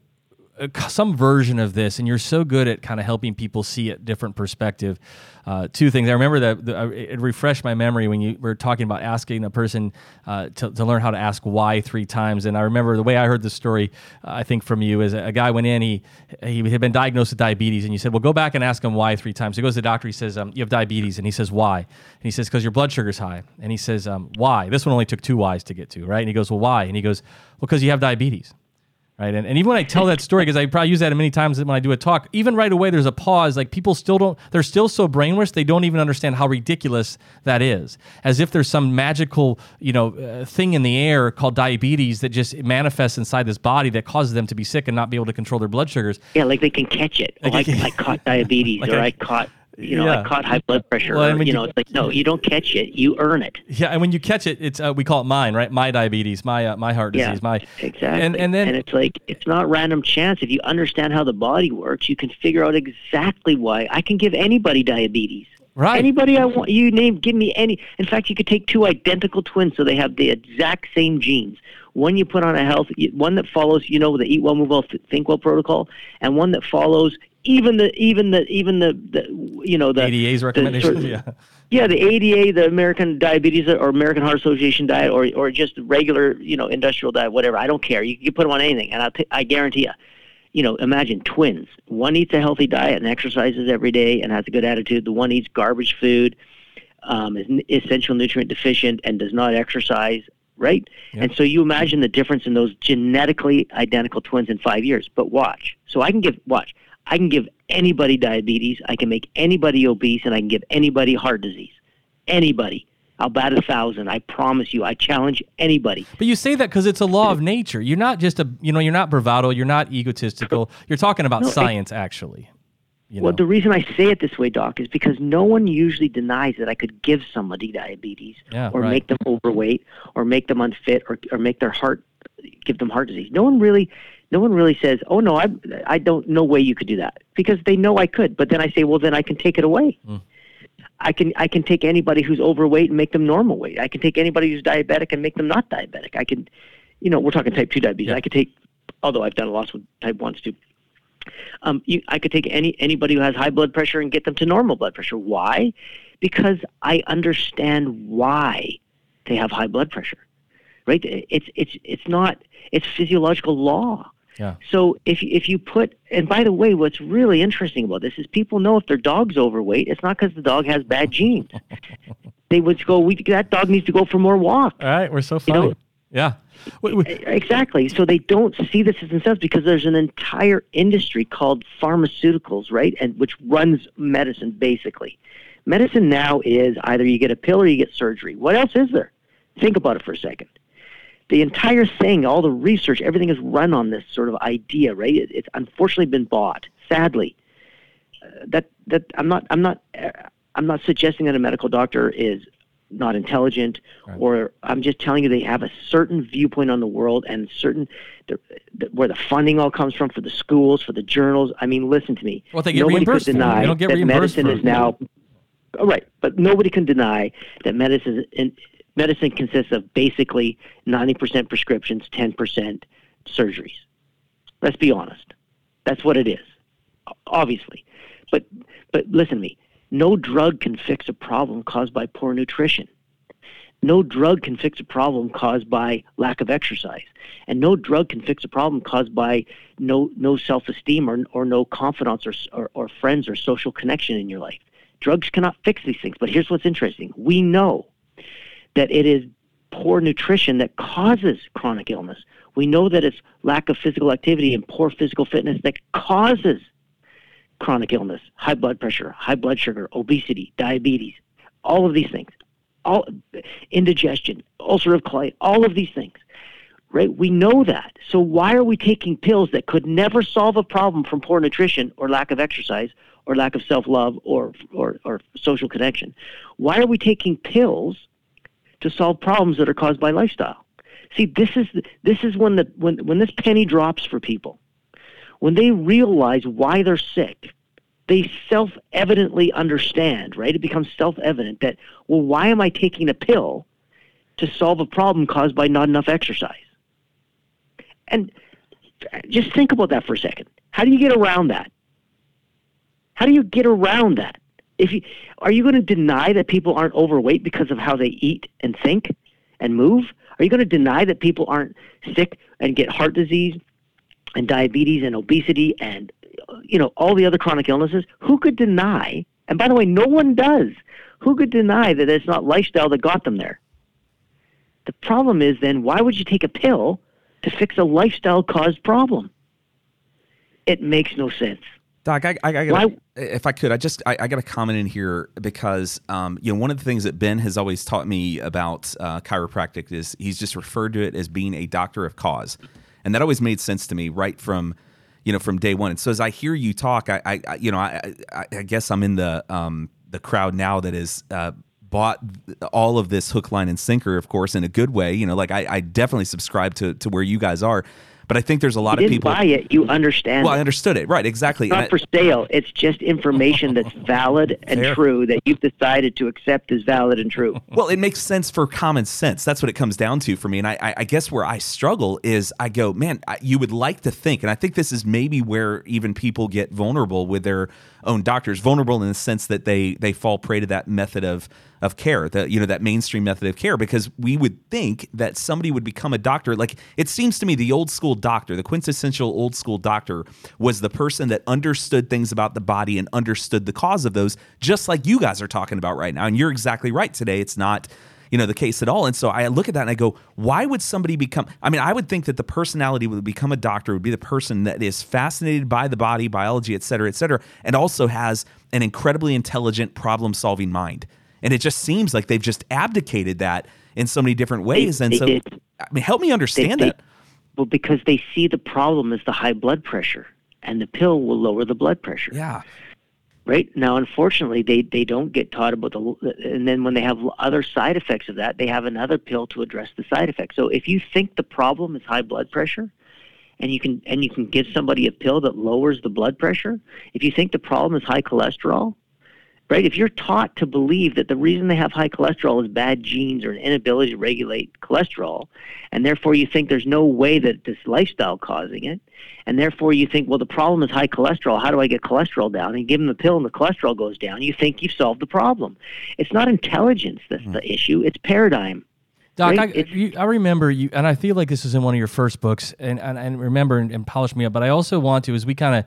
some version of this, and you're so good at kind of helping people see it different perspective. Uh, two things. I remember that the, uh, it refreshed my memory when you were talking about asking a person uh, to, to, learn how to ask why three times. And I remember the way I heard the story, uh, I think from you, is a, a, guy went in, he he had been diagnosed with diabetes, and you said, "Well, go back and ask him why three times." He goes to the doctor, he says, um, "You have diabetes," and he says, "Why?" And he says, "Because your blood sugar's high." And he says, um, "Why?" This one only took two whys to get to, right? And he goes, "Well, why?" And he goes, "Well, because you have diabetes." Right? And, and even when I tell that story, because I probably use that many times when I do a talk, even right away there's a pause. Like people still don't, they're still so brainwashed they don't even understand how ridiculous that is. As if there's some magical, you know, uh, thing in the air called diabetes that just manifests inside this body that causes them to be sick and not be able to control their blood sugars. Yeah, like they can catch it. Like oh, I, I, caught diabetes, like or I, I caught you know, yeah. I caught high blood pressure. Well, or, you know, it's like no, you don't catch it, you earn it. Yeah, and when you catch it, it's uh, we call it mine, right? My diabetes, my uh, my heart disease, yeah, my exactly. And and then and it's like it's not random chance. If you understand how the body works, you can figure out exactly why. I can give anybody diabetes. Right. Anybody I want, you name, give me any. In fact, you could take two identical twins, so they have the exact same genes. One you put on a health, one that follows, you know, the Eat Well, Move Well, Think Well protocol, and one that follows even the even the even the, the you know the ADA's recommendations. The, yeah. Yeah, the ADA, the American Diabetes or American Heart Association diet, or or just regular, you know, industrial diet, whatever. I don't care. You can put them on anything, and I I guarantee you, you know, imagine twins. One eats a healthy diet and exercises every day and has a good attitude. The one eats garbage food, um, is essential nutrient deficient, and does not exercise. Right, yep. and so you imagine the difference in those genetically identical twins in five years. But watch. So I can give watch. I can give anybody diabetes, I can make anybody obese, and I can give anybody heart disease. Anybody. I'll bat a thousand. I promise you. I challenge anybody. But you say that because it's a law of nature. You're not just a, you know, you're not bravado. You're not egotistical. You're talking about no, science, actually. You well, the reason I say it this way, Doc, is because no one usually denies that I could give somebody diabetes yeah, or right. make them overweight or make them unfit or, or make their heart, give them heart disease. No one really no one really says, "Oh no, I I don't no way you could do that," because they know I could. But then I say, "Well, then I can take it away." Mm. I can I can take anybody who's overweight and make them normal weight. I can take anybody who's diabetic and make them not diabetic. I can, you know, we're talking type two diabetes. Yeah. I could take, although I've done a lot with type ones too. Um, you, I could take any anybody who has high blood pressure and get them to normal blood pressure. Why? Because I understand why they have high blood pressure. Right? It's it's it's not it's physiological law. Yeah. So if if you put and by the way, what's really interesting about this is people know if their dog's overweight, it's not because the dog has bad genes. they would go, we, that dog needs to go for more walk. All right, we're so funny. You know? Yeah. Exactly. So they don't see this as themselves because there's an entire industry called pharmaceuticals, right? And which runs medicine basically. Medicine now is either you get a pill or you get surgery. What else is there? Think about it for a second the entire thing, all the research, everything is run on this sort of idea, right? It, it's unfortunately been bought, sadly. Uh, that that I'm not I'm not uh, I'm not suggesting that a medical doctor is not intelligent, right. or I'm just telling you they have a certain viewpoint on the world and certain the, the, where the funding all comes from for the schools, for the journals. I mean, listen to me. Well, they get nobody reimbursed. Could deny don't get that medicine is now. Right, but nobody can deny that medicine is, medicine consists of basically 90% prescriptions, 10% surgeries. Let's be honest. That's what it is, obviously. But, but listen to me. No drug can fix a problem caused by poor nutrition. No drug can fix a problem caused by lack of exercise. And no drug can fix a problem caused by no, no self esteem or, or no confidence or, or, or friends or social connection in your life. Drugs cannot fix these things. But here's what's interesting we know that it is poor nutrition that causes chronic illness. We know that it's lack of physical activity and poor physical fitness that causes chronic illness, high blood pressure, high blood sugar, obesity, diabetes, all of these things, all indigestion, ulcerative colitis, all of these things. Right? We know that. So why are we taking pills that could never solve a problem from poor nutrition or lack of exercise or lack of self-love or or, or social connection? Why are we taking pills to solve problems that are caused by lifestyle. See, this is this is when the when when this penny drops for people. when they realize why they're sick, they self evidently understand, right? It becomes self evident that, well, why am I taking a pill to solve a problem caused by not enough exercise? And just think about that for a second. How do you get around that? How do you get around that? If you, are you going to deny that people aren't overweight because of how they eat and think and move? Are you going to deny that people aren't sick and get heart disease and diabetes and obesity and you know all the other chronic illnesses? Who could deny? And by the way, no one does. Who could deny that it's not lifestyle that got them there? The problem is then why would you take a pill to fix a lifestyle caused problem? It makes no sense. Doc, I, I, I gotta, if I could, I just I, I got a comment in here because um, you know one of the things that Ben has always taught me about uh, chiropractic is he's just referred to it as being a doctor of cause, and that always made sense to me right from you know from day one. And so as I hear you talk, I, I you know I, I, I guess I'm in the um, the crowd now that is. Uh, bought all of this hook line and sinker of course in a good way you know like i, I definitely subscribe to, to where you guys are but I think there's a lot you of people buy it. You understand. Well, it. I understood it. Right, exactly. It's not for sale. It's just information that's valid and Fair. true that you've decided to accept as valid and true. Well, it makes sense for common sense. That's what it comes down to for me. And I, I, I guess where I struggle is I go, man, I, you would like to think, and I think this is maybe where even people get vulnerable with their own doctors, vulnerable in the sense that they they fall prey to that method of of care, the you know that mainstream method of care, because we would think that somebody would become a doctor. Like it seems to me, the old school doctor, the quintessential old school doctor, was the person that understood things about the body and understood the cause of those, just like you guys are talking about right now. And you're exactly right today. It's not you know the case at all. And so i look at that and i go why would somebody become i mean i would think that the personality would become a doctor would be the person that is fascinated by the body biology et cetera et cetera and also has an incredibly intelligent problem solving mind. And it just seems like they've just abdicated that in so many different ways. And they so did. i mean help me understand they- that. Well, because they see the problem as the high blood pressure, and the pill will lower the blood pressure. yeah Right now, unfortunately, they they don't get taught about the, and then when they have other side effects of that, they have another pill to address the side effects. So if you think the problem is high blood pressure, and you can and you can give somebody a pill that lowers the blood pressure, if you think the problem is high cholesterol, right? If you're taught to believe that the reason they have high cholesterol is bad genes or an inability to regulate cholesterol, and therefore you think there's no way that this lifestyle causing it, and therefore you think, well, the problem is high cholesterol. How do I get cholesterol down? And give them the pill, and the cholesterol goes down. You think you've solved the problem. It's not intelligence that's the issue. It's paradigm. Doc, Right? I, It's- you, I remember you, and I feel like this is in one of your first books, and and, and remember and, and polish me up. But I also want to, as we kind of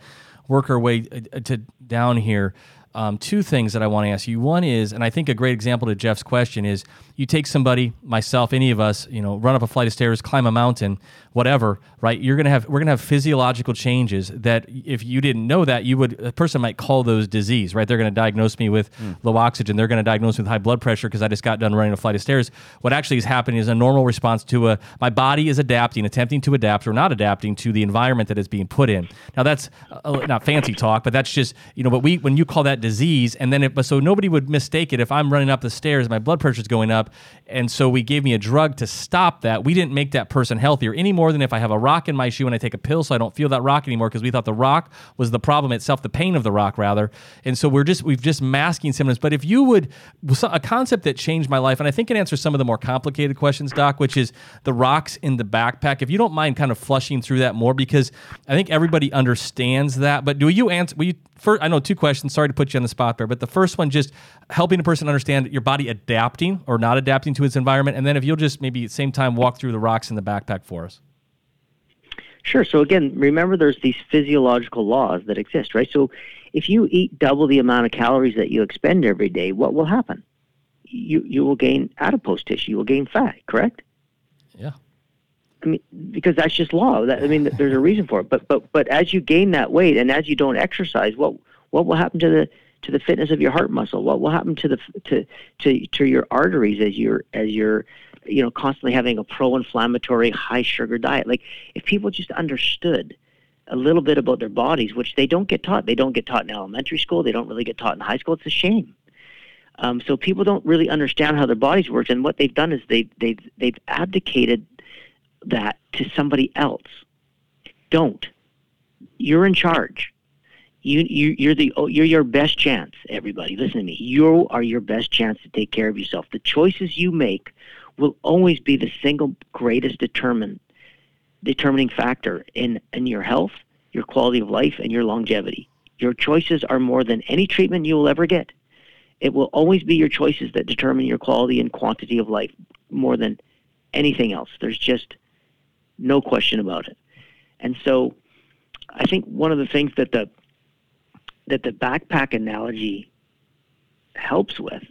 work our way uh, to down here, um, two things that I want to ask you. One is, and I think a great example to Jeff's question is, you take somebody, myself, any of us, you know, run up a flight of stairs, climb a mountain, whatever, right? You're gonna have we're gonna have physiological changes that if you didn't know that, you would a person might call those disease, right? They're gonna diagnose me with low oxygen. They're gonna diagnose me with high blood pressure because I just got done running a flight of stairs. What actually is happening is a normal response to a my body is adapting, attempting to adapt or not adapting to the environment that it's being put in. Now that's uh, not fancy talk, but that's just you know. But we when you call that disease, and then it, but so nobody would mistake it if I'm running up the stairs, my blood pressure's going up, and so we gave me a drug to stop that. We didn't make that person healthier any more than if I have a rock in my shoe and I take a pill so I don't feel that rock anymore because we thought the rock was the problem itself, the pain of the rock rather. And so we're just we've just masking symptoms. But if you would a concept that changed my life, and I think it answers some of the more complicated questions, Doc, which is the rocks in the backpack. If you don't mind kind of flushing through that more, because I think everybody understands that. But do you answer? Will you first? I know two questions. Sorry to put on the spot there, but the first one just helping a person understand your body adapting or not adapting to its environment, and then if you'll just maybe at the same time walk through the rocks in the backpack for us. Sure. So again, remember there's these physiological laws that exist, right? So if you eat double the amount of calories that you expend every day, what will happen? You you will gain adipose tissue. You will gain fat. Correct? Yeah. I mean, because that's just law. That, I mean, there's a reason for it. But but but as you gain that weight and as you don't exercise, what what will happen to the to the fitness of your heart muscle? What will happen to the to to to your arteries as you're as you're you know constantly having a pro-inflammatory high sugar diet? Like if people just understood a little bit about their bodies, which they don't get taught. They don't get taught in elementary school. They don't really get taught in high school. It's a shame. Um, so people don't really understand how their bodies work, and what they've done is they've they've they've abdicated that to somebody else. Don't. you're in charge. You, you you're the oh, you're your best chance. Everybody, listen to me. You are your best chance to take care of yourself. The choices you make will always be the single greatest determine determining factor in in your health, your quality of life, and your longevity. Your choices are more than any treatment you will ever get. It will always be your choices that determine your quality and quantity of life more than anything else. There's just no question about it. And so I think one of the things that the that the backpack analogy helps with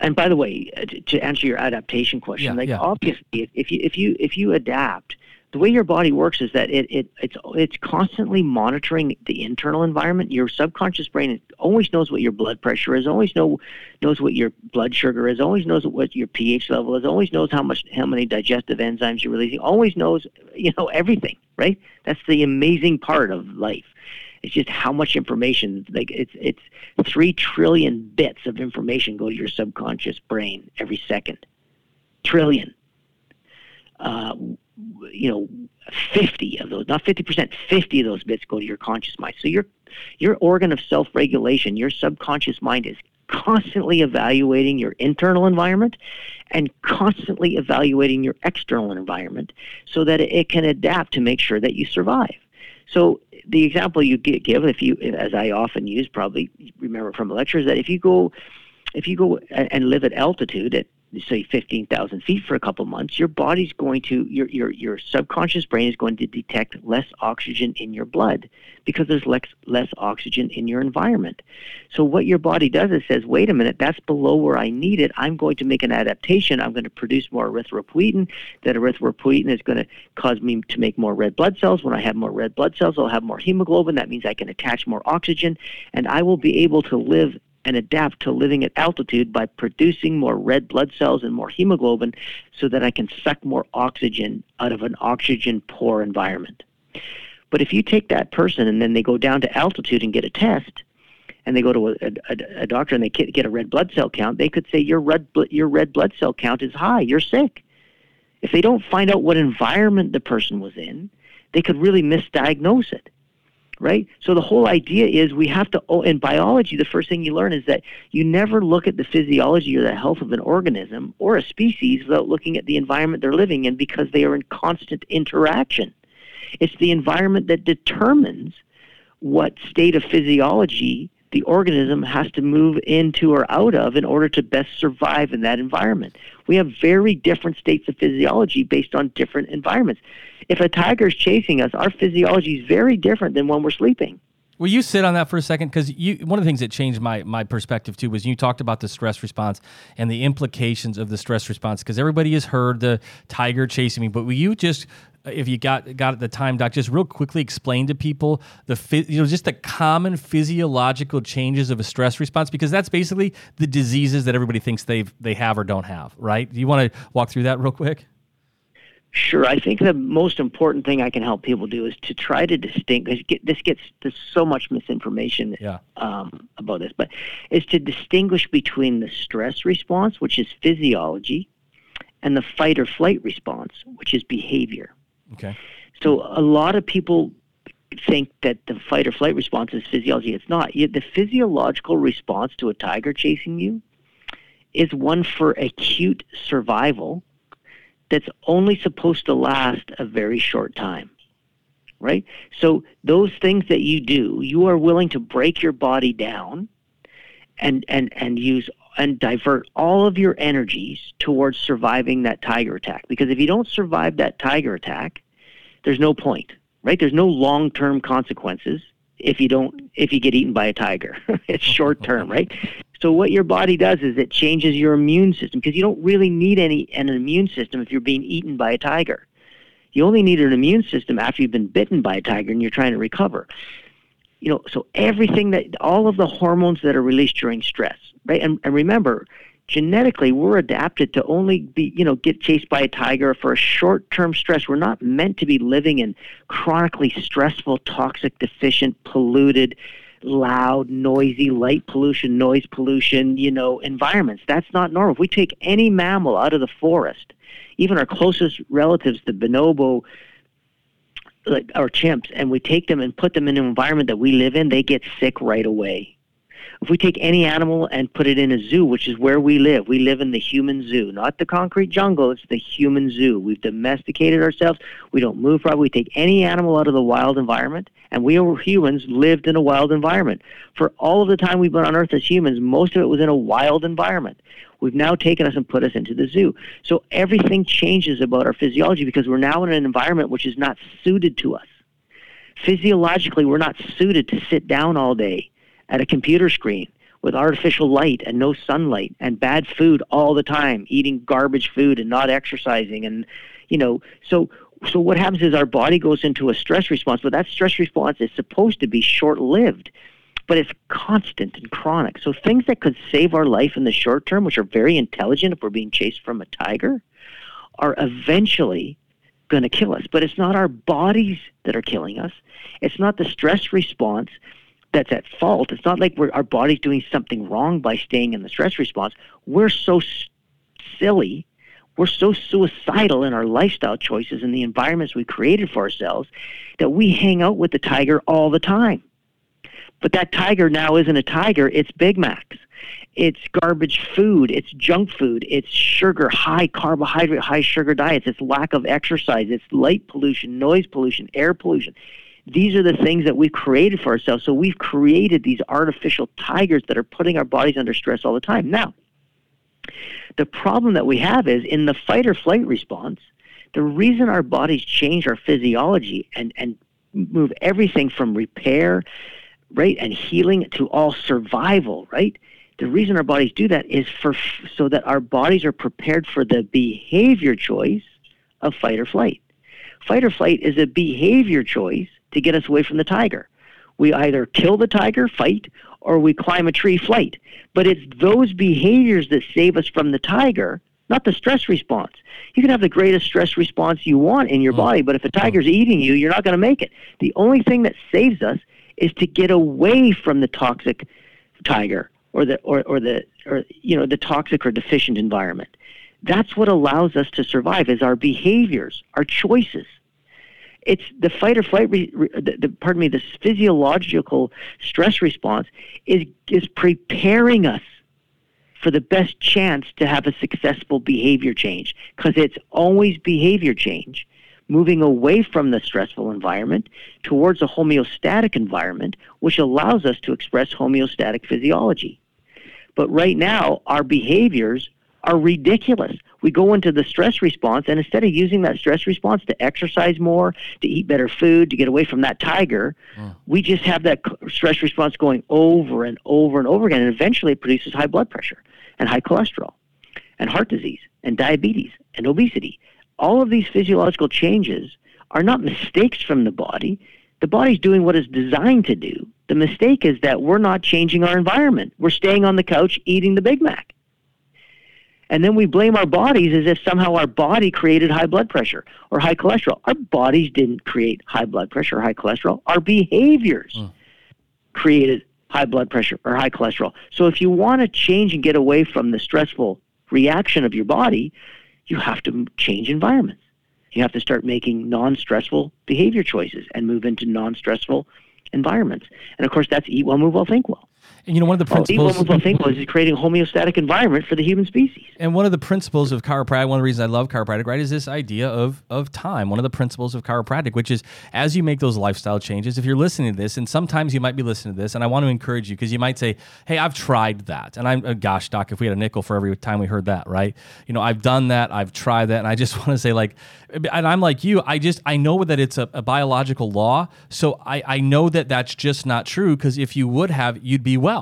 and by the way, uh, to answer your adaptation question, yeah, like yeah. obviously, if you if you if you adapt, the way your body works is that it, it it's it's constantly monitoring the internal environment. Your subconscious brain always knows what your blood pressure is, always know knows what your blood sugar is, always knows what your pH level is, always knows how much how many digestive enzymes you're releasing, always knows you know everything. Right? That's the amazing part of life. It's just how much information. Like it's it's three trillion bits of information go to your subconscious brain every second. Trillion. Uh, you know, 50 of those, not 50%, 50 of those bits go to your conscious mind. So your your organ of self-regulation, your subconscious mind is constantly evaluating your internal environment and constantly evaluating your external environment so that it can adapt to make sure that you survive. So the example you give, if you, as I often use, probably remember from lectures, that if you go, if you go and live at altitude at say 15,000 feet for a couple months, your body's going to, your, your, your subconscious brain is going to detect less oxygen in your blood because there's less, less oxygen in your environment. So what your body does is says, wait a minute, that's below where I need it. I'm going to make an adaptation. I'm going to produce more erythropoietin. That erythropoietin is going to cause me to make more red blood cells. When I have more red blood cells, I'll have more hemoglobin. That means I can attach more oxygen and I will be able to live and adapt to living at altitude by producing more red blood cells and more hemoglobin so that I can suck more oxygen out of an oxygen poor environment. But if you take that person and then they go down to altitude and get a test, and they go to a, a, a doctor and they get a red blood cell count, they could say your red your red blood cell count is high. You're sick. If they don't find out what environment the person was in, they could really misdiagnose it right? So the whole idea is we have to, oh, in biology, the first thing you learn is that you never look at the physiology or the health of an organism or a species without looking at the environment they're living in because they are in constant interaction. It's the environment that determines what state of physiology the organism has to move into or out of in order to best survive in that environment. We have very different states of physiology based on different environments if a tiger is chasing us, our physiology is very different than when we're sleeping. Will you sit on that for a second? Because one of the things that changed my my perspective too was you talked about the stress response and the implications of the stress response. Because everybody has heard the tiger chasing me, but will you just, if you got got the time, Doc, just real quickly explain to people the you know just the common physiological changes of a stress response? Because that's basically the diseases that everybody thinks they they have or don't have. Right? Do you want to walk through that real quick? Sure. I think the most important thing I can help people do is to try to distinguish. This gets there's so much misinformation yeah. um, about this, but is to distinguish between the stress response, which is physiology, and the fight or flight response, which is behavior. Okay. So a lot of people think that the fight or flight response is physiology. It's not. The physiological response to a tiger chasing you is one for acute survival that's only supposed to last a very short time. Right? So those things that you do, you are willing to break your body down and and and use and divert all of your energies towards surviving that tiger attack because if you don't survive that tiger attack, there's no point, right? There's no long-term consequences if you don't if you get eaten by a tiger. it's short term, right? So what your body does is it changes your immune system because you don't really need any an immune system if you're being eaten by a tiger. You only need an immune system after you've been bitten by a tiger and you're trying to recover. You know, so everything that all of the hormones that are released during stress, right? And, and remember, genetically we're adapted to only be, you know, get chased by a tiger for a short-term stress. We're not meant to be living in chronically stressful, toxic, deficient, polluted, loud, noisy, light pollution, noise pollution, you know, environments. That's not normal. If we take any mammal out of the forest, even our closest relatives, the bonobo, like our chimps and we take them and put them in an environment that we live in, they get sick right away. If we take any animal and put it in a zoo, which is where we live, we live in the human zoo, not the concrete jungle, it's the human zoo. We've domesticated ourselves. We don't move properly. We take any animal out of the wild environment, and we humans lived in a wild environment. For all of the time we've been on Earth as humans, most of it was in a wild environment. We've now taken us and put us into the zoo. So everything changes about our physiology because we're now in an environment which is not suited to us. Physiologically, we're not suited to sit down all day at a computer screen with artificial light and no sunlight and bad food all the time, eating garbage food and not exercising and you know, so so what happens is our body goes into a stress response, but that stress response is supposed to be short-lived, but it's constant and chronic. So things that could save our life in the short term, which are very intelligent if we're being chased from a tiger, are eventually going to kill us. But it's not our bodies that are killing us. It's not the stress response that's at fault. It's not like we're, our body's doing something wrong by staying in the stress response. We're so s- silly. We're so suicidal in our lifestyle choices and the environments we created for ourselves that we hang out with the tiger all the time. But that tiger now isn't a tiger, it's Big Macs. It's garbage food, it's junk food, it's sugar, high carbohydrate, high sugar diets, it's lack of exercise, it's light pollution, noise pollution, air pollution these are the things that we've created for ourselves. So we've created these artificial tigers that are putting our bodies under stress all the time. Now, the problem that we have is in the fight or flight response, the reason our bodies change our physiology and, and move everything from repair, right, and healing to all survival, right? The reason our bodies do that is for so that our bodies are prepared for the behavior choice of fight or flight. Fight or flight is a behavior choice to get us away from the tiger. We either kill the tiger, fight, or we climb a tree, flight. But it's those behaviors that save us from the tiger, not the stress response. You can have the greatest stress response you want in your mm. body, but if a tiger's mm. eating you, you're not going to make it. The only thing that saves us is to get away from the toxic tiger or the or, or the or you know the toxic or deficient environment. That's what allows us to survive is our behaviors, our choices it's the fight or flight. Re, re, the, the, pardon me. This physiological stress response is is preparing us for the best chance to have a successful behavior change because it's always behavior change moving away from the stressful environment towards a homeostatic environment which allows us to express homeostatic physiology but right now our behaviors are ridiculous we go into the stress response, and instead of using that stress response to exercise more, to eat better food, to get away from that tiger, mm. we just have that stress response going over and over and over again, and eventually it produces high blood pressure and high cholesterol and heart disease and diabetes and obesity. All of these physiological changes are not mistakes from the body. The body's doing what it's designed to do. The mistake is that we're not changing our environment. We're staying on the couch eating the Big Mac. And then we blame our bodies as if somehow our body created high blood pressure or high cholesterol. Our bodies didn't create high blood pressure or high cholesterol. Our behaviors mm. created high blood pressure or high cholesterol. So if you want to change and get away from the stressful reaction of your body, you have to change environments. You have to start making non-stressful behavior choices and move into non-stressful environments. And of course, that's eat well, move well, think well. And you know, one of the principles. Well, one thing was is creating a homeostatic environment for the human species. And one of the principles of chiropractic, one of the reasons I love chiropractic, right, is this idea of of time. One of the principles of chiropractic, which is as you make those lifestyle changes, if you're listening to this, and sometimes you might be listening to this, and I want to encourage you because you might say, "Hey, I've tried that," and I'm, uh, gosh, doc, if we had a nickel for every time we heard that, right? You know, I've done that, I've tried that, and I just want to say, like, and I'm like you, I just I know that it's a, a biological law, so I I know that that's just not true because if you would have, you'd be well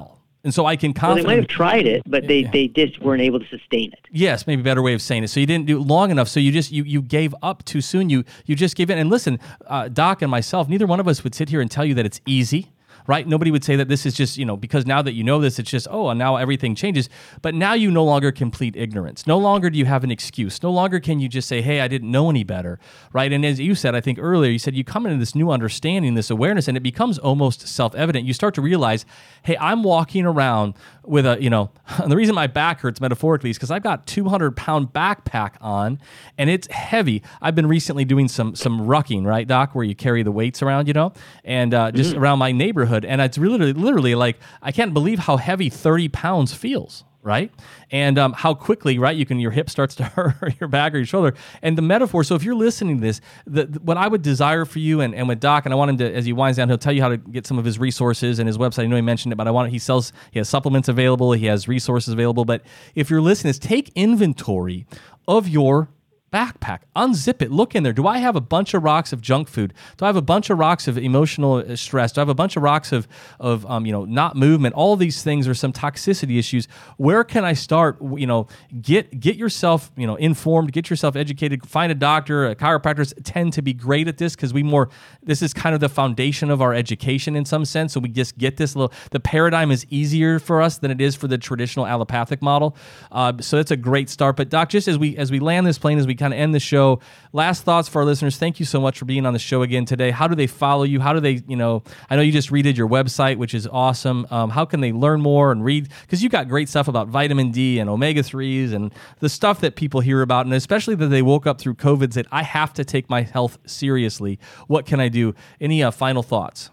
and so I can confidently. Well, they might have tried it, but they, yeah. they just weren't able to sustain it. Yes, maybe a better way of saying it. So you didn't do it long enough. So you just you you gave up too soon. You you just gave in. And listen, uh, Doc and myself, neither one of us would sit here and tell you that it's easy. Right? Nobody would say that this is just, you know, because now that you know this, it's just, oh, and now everything changes. But now you no longer complete ignorance. No longer do you have an excuse. No longer can you just say, hey, I didn't know any better, right? And as you said, I think earlier, you said you come into this new understanding, this awareness, and it becomes almost self evident. You start to realize, hey, I'm walking around with a, you know, and the reason my back hurts metaphorically is because I've got 200 pound backpack on and it's heavy. I've been recently doing some some rucking, right, Doc, where you carry the weights around, you know, and uh, just mm-hmm. around my neighborhood. And it's really, literally like, I can't believe how heavy 30 pounds feels right? And um, how quickly, right? You can your hip starts to hurt your back or your shoulder. And the metaphor. So if you're listening to this, the, the, what I would desire for you and, and with Doc, and I want him to, as he winds down, he'll tell you how to get some of his resources and his website. I know he mentioned it, but I want he sells he has supplements available, he has resources available. But if you're listening, is take inventory of your backpack, unzip it, look in there. Do I have a bunch of rocks of junk food? Do I have a bunch of rocks of emotional uh, stress? Do I have a bunch of rocks of, of um, you know, not movement? All these things are some toxicity issues. Where can I start? You know, get get yourself, you know, informed, get yourself educated, find a doctor. Chiropractors tend to be great at this because we more, this is kind of the foundation of our education in some sense. So we just get this little, the paradigm is easier for us than it is for the traditional allopathic model. Uh, so it's a great start. But Doc, just as we, as we land this plane, as we kind of end the show. Last thoughts for our listeners. Thank you so much for being on the show again today. How do they follow you? How do they, you know, I know you just redid your website, which is awesome. Um, how can they learn more and read? Because you got great stuff about vitamin D and omega 3s and the stuff that people hear about, and especially that they woke up through COVID said, I have to take my health seriously. What can I do? Any uh, final thoughts?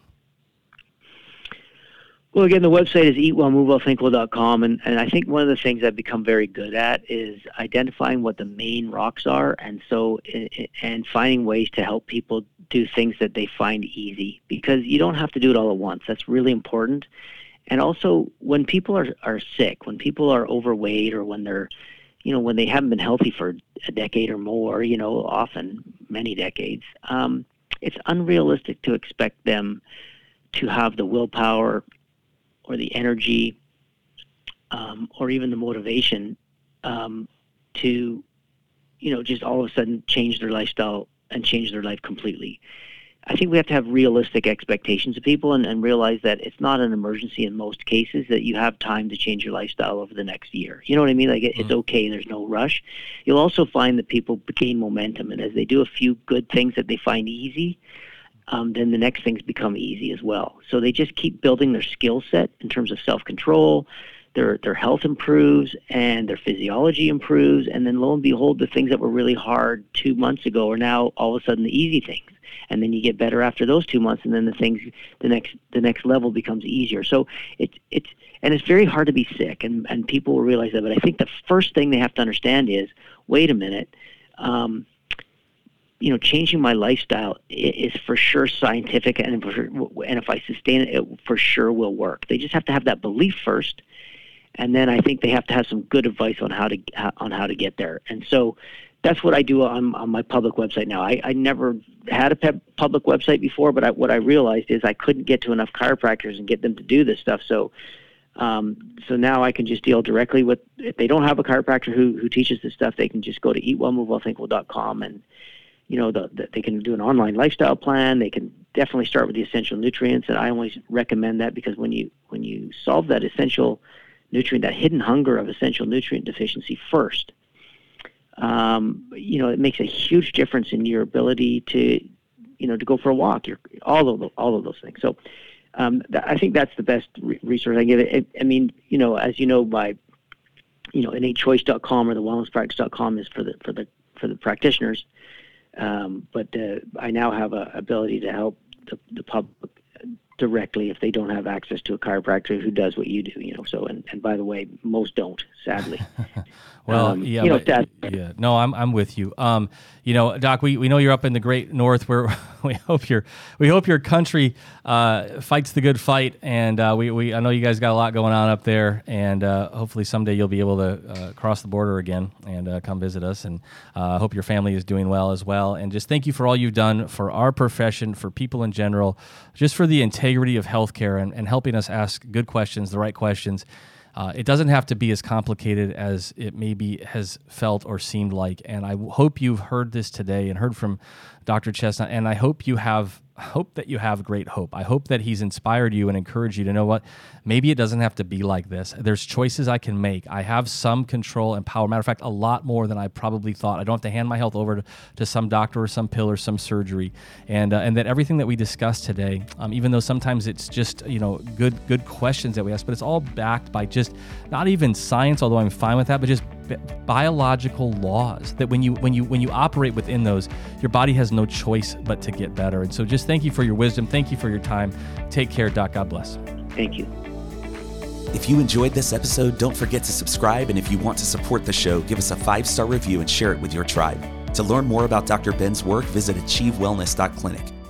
Well, again, the website is eatwellmovewellthinkwell.com, and, and I think one of the things I've become very good at is identifying what the main rocks are, and so and finding ways to help people do things that they find easy because you don't have to do it all at once. That's really important. And also, when people are are sick, when people are overweight, or when they're you know when they haven't been healthy for a decade or more, you know, often many decades, um, it's unrealistic to expect them to have the willpower or the energy um, or even the motivation um, to, you know, just all of a sudden change their lifestyle and change their life completely. I think we have to have realistic expectations of people and, and, realize that it's not an emergency in most cases that you have time to change your lifestyle over the next year. You know what I mean? Like it, mm-hmm. it's okay. There's no rush. You'll also find that people gain momentum, and as they do a few good things that they find easy, um, then the next things become easy as well. So they just keep building their skill set in terms of self control. Their their health improves and their physiology improves, and then lo and behold, the things that were really hard two months ago are now all of a sudden the easy things. And then you get better after those two months, and then the things the next the next level becomes easier. So it's it's and it's very hard to be sick, and and people will realize that. But I think the first thing they have to understand is, wait a minute. Um, you know, changing my lifestyle is for sure scientific, and and if I sustain it, it for sure will work. They just have to have that belief first, and then I think they have to have some good advice on how to on how to get there. And so, that's what I do on, on my public website now. I, I never had a public website before, but I, what I realized is I couldn't get to enough chiropractors and get them to do this stuff. So, um, so now I can just deal directly with. If they don't have a chiropractor who who teaches this stuff, they can just go to eatwellmovewellthinkwell.com and you know, the, the, they can do an online lifestyle plan. They can definitely start with the essential nutrients, and I always recommend that because when you when you solve that essential nutrient, that hidden hunger of essential nutrient deficiency first, um, you know, it makes a huge difference in your ability to, you know, to go for a walk. Your all of the, all of those things. So, um, th- I think that's the best re- resource I give it. I mean, you know, as you know, by you know, innatechoice.com or the wellnesspractice.com is for the for the for the practitioners. Um, but uh, I now have a ability to help the, the public directly if they don't have access to a chiropractor who does what you do. You know, so and, and by the way, most don't, sadly. well, um, yeah, you know, but, yeah. No, I'm I'm with you. Um, you know, Doc, we, we know you're up in the great north where we hope your we hope your country uh, fights the good fight, and uh, we, we I know you guys got a lot going on up there, and uh, hopefully someday you'll be able to uh, cross the border again and uh, come visit us, and I uh, hope your family is doing well as well, and just thank you for all you've done for our profession, for people in general, just for the integrity of healthcare and, and helping us ask good questions, the right questions. Uh, it doesn't have to be as complicated as it maybe has felt or seemed like. And I hope you've heard this today and heard from Dr. Chestnut. And I hope you have hope that you have great hope. I hope that he's inspired you and encouraged you to know what maybe it doesn't have to be like this. There's choices I can make. I have some control and power. Matter of fact, a lot more than I probably thought. I don't have to hand my health over to, to some doctor or some pill or some surgery. And uh, and that everything that we discussed today, um, even though sometimes it's just you know good good questions that we ask, but it's all backed by just not even science, although I'm fine with that, but just biological laws that when you when you when you operate within those your body has no choice but to get better and so just thank you for your wisdom thank you for your time take care doc god bless thank you if you enjoyed this episode don't forget to subscribe and if you want to support the show give us a five star review and share it with your tribe. To learn more about dr ben's work visit achievewellness.clinic